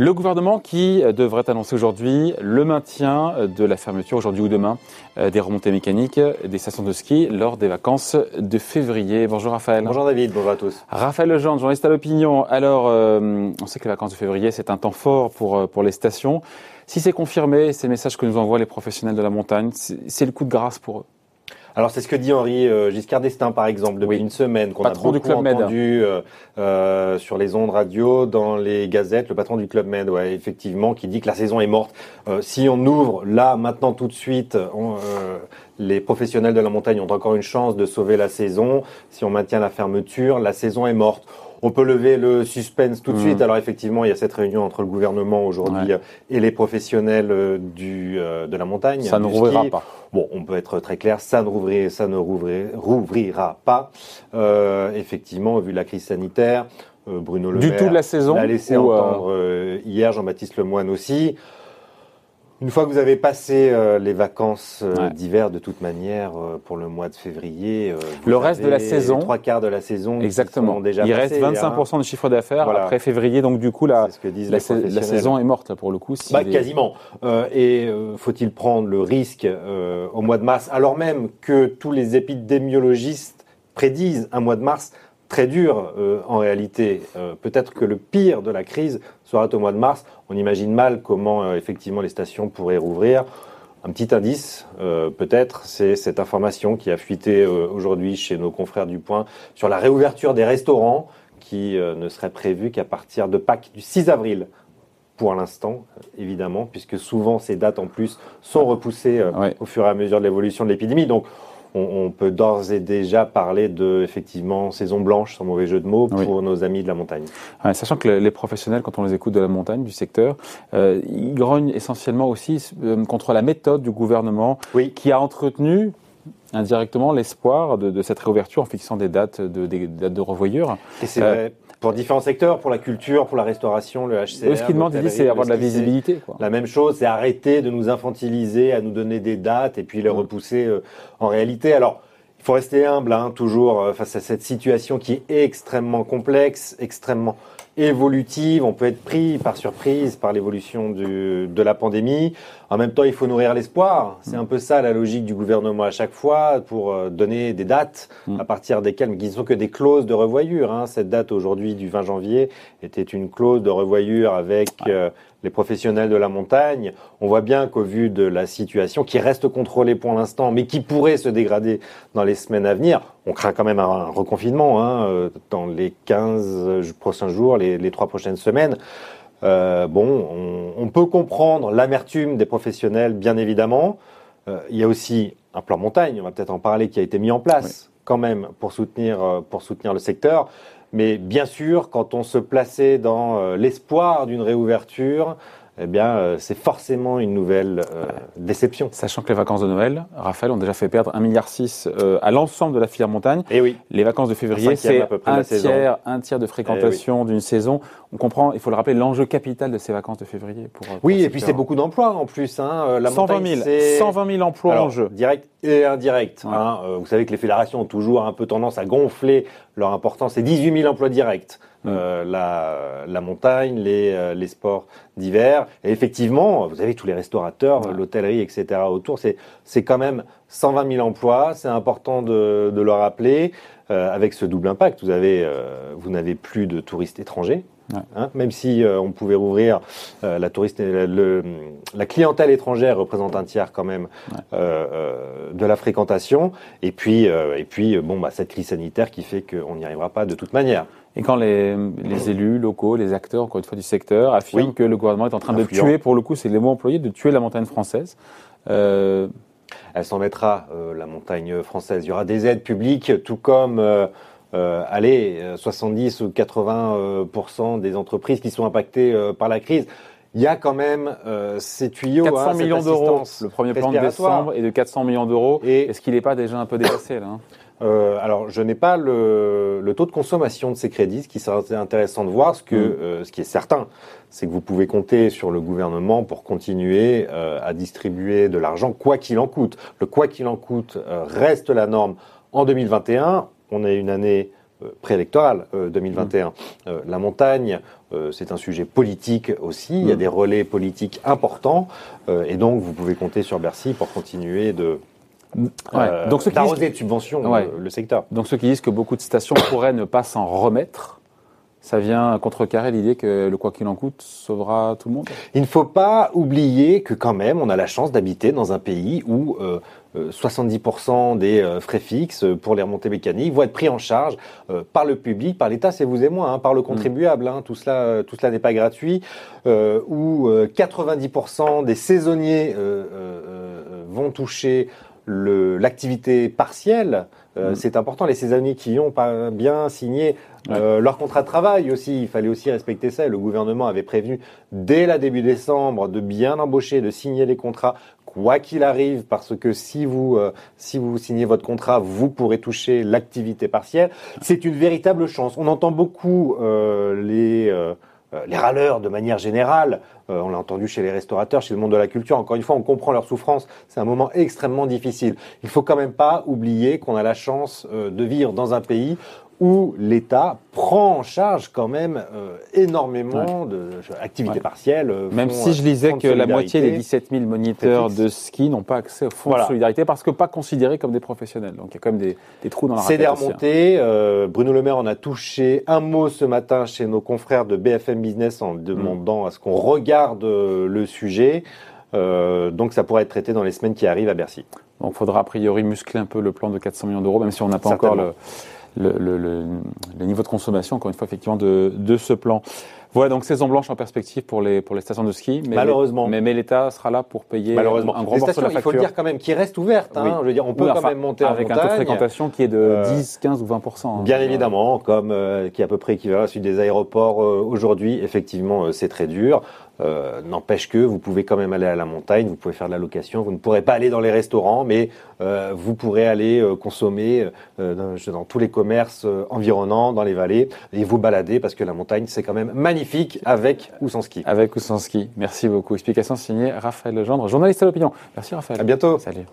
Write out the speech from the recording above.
Le gouvernement qui devrait annoncer aujourd'hui le maintien de la fermeture aujourd'hui ou demain euh, des remontées mécaniques des stations de ski lors des vacances de février. Bonjour Raphaël. Bonjour David, bonjour à tous. Raphaël Legendre, journaliste à l'opinion. Alors, euh, on sait que les vacances de février, c'est un temps fort pour, euh, pour les stations. Si c'est confirmé, ces messages que nous envoient les professionnels de la montagne, c'est le coup de grâce pour eux. Alors c'est ce que dit Henri euh, Giscard d'Estaing par exemple depuis une semaine qu'on a beaucoup du Club entendu euh, euh, sur les ondes radio, dans les gazettes, le patron du Club Med, ouais, effectivement, qui dit que la saison est morte. si on ouvre là maintenant tout de suite, les professionnels de la montagne ont encore une chance de sauver la saison. Si on maintient la fermeture, la saison est morte. On peut lever le suspense tout de mm. suite. Alors effectivement, il y a cette réunion entre le gouvernement aujourd'hui et les professionnels euh, du, euh, de la montagne. Ça ne rouvrira pas. Bon, on peut être très clair, ça ne rouvrira, ça ne rouvrira, pas. Euh, effectivement, vu la crise sanitaire, Bruno Le du tout de la saison l'a laissé entendre hier, Jean-Baptiste Lemoine aussi. Une fois que vous avez passé euh, les vacances euh, d'hiver, de toute manière, euh, pour le mois de février, le reste de la saison, trois quarts de la saison, exactement. déjà Il reste 25% hein. de chiffre d'affaires après février, donc du coup la, la, saison est morte pour le coup. bah, Quasiment. et faut-il prendre le risque au mois de mars, alors même que tous les épidémiologistes prédisent un mois de mars très dur euh, en réalité. Euh, peut-être que le pire de la crise sera au mois de mars. On imagine mal comment euh, effectivement les stations pourraient rouvrir. Un petit indice, peut-être, c'est cette information qui a fuité aujourd'hui chez nos confrères du Point sur la réouverture des restaurants qui ne serait prévue qu'à partir de Pâques du 6 avril pour l'instant, évidemment, puisque souvent ces dates en plus sont repoussées au fur et à mesure de l'évolution de l'épidémie. Donc on, peut d'ores et déjà parler de effectivement saison blanche, sans mauvais jeu de mots, pour nos amis de la montagne. sachant que les professionnels, quand on les écoute de la montagne, du secteur, euh, ils grognent essentiellement aussi euh, contre la méthode du gouvernement qui a entretenu indirectement l'espoir de, cette réouverture en fixant des dates de, des dates de revoyure. Et c'est vrai pour différents secteurs, pour la culture, pour la restauration, le HCR. ce qu'ils demandent, c'est avoir de la visibilité. La même chose, c'est arrêter de nous infantiliser, à nous donner des dates et puis les repousser euh, en réalité. Alors, il faut rester humble, hein, toujours euh, face à cette situation qui est extrêmement complexe, extrêmement évolutive. On peut être pris par surprise par l'évolution de la pandémie. En même temps, il faut nourrir l'espoir. C'est un peu ça la logique du gouvernement à chaque fois pour euh, donner des dates à partir desquelles, mais qui ne sont que des clauses de revoyure. Hein. Cette date aujourd'hui du 20 janvier était une clause de revoyure avec euh, les professionnels de la montagne. On voit bien qu'au vu de la situation qui reste contrôlée pour l'instant, mais qui pourrait se dégrader dans les semaines à venir, on craint quand même un reconfinement hein, euh, dans les 15 prochains jours, les, les trois prochaines semaines. Euh, bon, on, on, peut comprendre l'amertume des professionnels, bien évidemment. Euh, il y a aussi un plan montagne, on va peut-être en parler, qui a été mis en place quand même pour soutenir, euh, pour soutenir le secteur. Mais bien sûr, quand on se plaçait dans euh, l'espoir d'une réouverture, eh bien, euh, c'est forcément une nouvelle euh, déception. Sachant que les vacances de Noël, Raphaël, ont déjà fait perdre 1,6 milliard euh, à l'ensemble de la filière montagne. Et eh oui. Les vacances de février, c'est un tiers, un tiers de fréquentation eh d'une saison. On comprend, il faut le rappeler, l'enjeu capital de ces vacances de février. Pour, oui, et puis c'est beaucoup d'emplois en plus. Hein. La 120 000, 120 000 emplois en jeu. Direct et indirect. Hein. vous savez que les fédérations ont toujours un peu tendance à gonfler leur importance. C'est 18 000 emplois directs. Euh, la, la, montagne, les, euh, les sports d'hiver. Et effectivement, vous avez tous les restaurateurs, l'hôtellerie, etc. autour. C'est quand même 120 000 emplois. C'est important de, de, le rappeler. Euh, avec ce double impact, vous n'avez plus de touristes étrangers. Hein, même si euh, on pouvait rouvrir euh, la touriste, le, la clientèle étrangère représente un tiers quand même euh, de la fréquentation. Et puis, et puis, bon, bah, cette crise sanitaire qui fait qu'on n'y arrivera pas de toute manière. Et quand les, les, élus locaux, les acteurs, encore une fois, du secteur, affirment que le gouvernement est en train de tuer, pour le coup, c'est les mots employés, de tuer la montagne française. Elle s'en mettra, la montagne française. Il y aura des aides publiques, tout comme euh, allez, 70 euh, ou 80 euh, des entreprises qui sont impactées euh, par la crise. Il y a quand même ces tuyaux. 400 hein, millions d'euros. Le premier plan de décembre est de 400 millions d'euros. Est-ce qu'il n'est pas déjà un peu dépassé là hein? Euh, alors, je n'ai pas le, le, taux de consommation de ces crédits, ce qui serait intéressant de voir. Ce, que, mm. ce qui est certain, c'est que vous pouvez compter sur le gouvernement pour continuer euh, à distribuer de l'argent, quoi qu'il en coûte. Le quoi qu'il en coûte reste la norme en 2021 on a une année préélectorale 2021. Mmh. la montagne, c'est un sujet politique aussi. Il y a mmh. des relais politiques importants. et donc, vous pouvez compter sur Bercy pour continuer de Ouais. Donc ceux qui disent de subventions le secteur. Donc ceux qui disent que beaucoup de stations pourraient ne pas s'en remettre, ça vient contrecarrer l'idée que le quoi qu'il en coûte sauvera tout le monde Il ne faut pas oublier que quand même, on a la chance d'habiter dans un pays où 70% euh, euh, des euh, frais fixes pour les remontées mécaniques vont être pris en charge par le public, par l'État, c'est vous et moi, hein, par le contribuable. Hein, tout cela, tout cela n'est pas gratuit. où 90% des saisonniers vont toucher l'activité partielle, euh, mm. c'est important. Les saisonniers qui ont pas bien signé euh, leur contrat de travail aussi, il fallait aussi respecter ça. le gouvernement avait prévenu dès la début décembre de bien embaucher, de signer les contrats quoi qu'il arrive, parce que si vous euh, si vous signez votre contrat, vous pourrez toucher l'activité partielle. C'est une véritable chance. On entend beaucoup les euh, les râleurs de manière générale, euh, on l'a entendu chez les restaurateurs, chez le monde de la culture, encore une fois, on comprend leur souffrance, c'est un moment extrêmement difficile. Il faut quand même pas oublier qu'on a la chance euh, de vivre dans un pays où l'État prend en charge quand même euh, énormément d'activités partielles. Euh, même si je lisais que la moitié des 17 000 moniteurs de ski n'ont pas accès au fonds de solidarité parce que pas considérés comme des professionnels. Donc il y a quand même des, trous dans la C'est des remontées. Euh, Bruno Le Maire en a touché un mot ce matin chez nos confrères de BFM Business en demandant à ce qu'on regarde le sujet. donc ça pourrait être traité dans les semaines qui arrivent à Bercy. Donc il faudra a priori muscler un peu le plan de 400 millions d'euros, même si on n'a pas encore le le, le, le, niveau de consommation, encore une fois, effectivement, de, de ce plan. Voilà, donc saison blanche en perspective pour les, pour les stations de ski. Mais Malheureusement. Mais, mais l'État sera là pour payer Malheureusement. un grand les stations, Il faut le dire quand même, qui restent ouvertes. Hein, Je veux dire, on peut quand même monter avec un taux de fréquentation qui est de 10, euh, 15 ou 20% hein. Bien évidemment, comme euh, qui est à peu près équivalent à celui des aéroports euh, aujourd'hui. Effectivement, c'est très dur. Euh, n'empêche que vous pouvez quand même aller à la montagne, vous pouvez faire de la location, vous ne pourrez pas aller dans les restaurants, mais euh, vous pourrez aller euh, consommer dans, dans, tous les commerces environnants, dans les vallées, et vous balader parce que la montagne c'est quand même magnifique avec ou sans ski. Avec ou sans ski. Merci beaucoup. Explication signée Raphaël Legendre, journaliste à l'opinion. Merci Raphaël. À bientôt. Salut.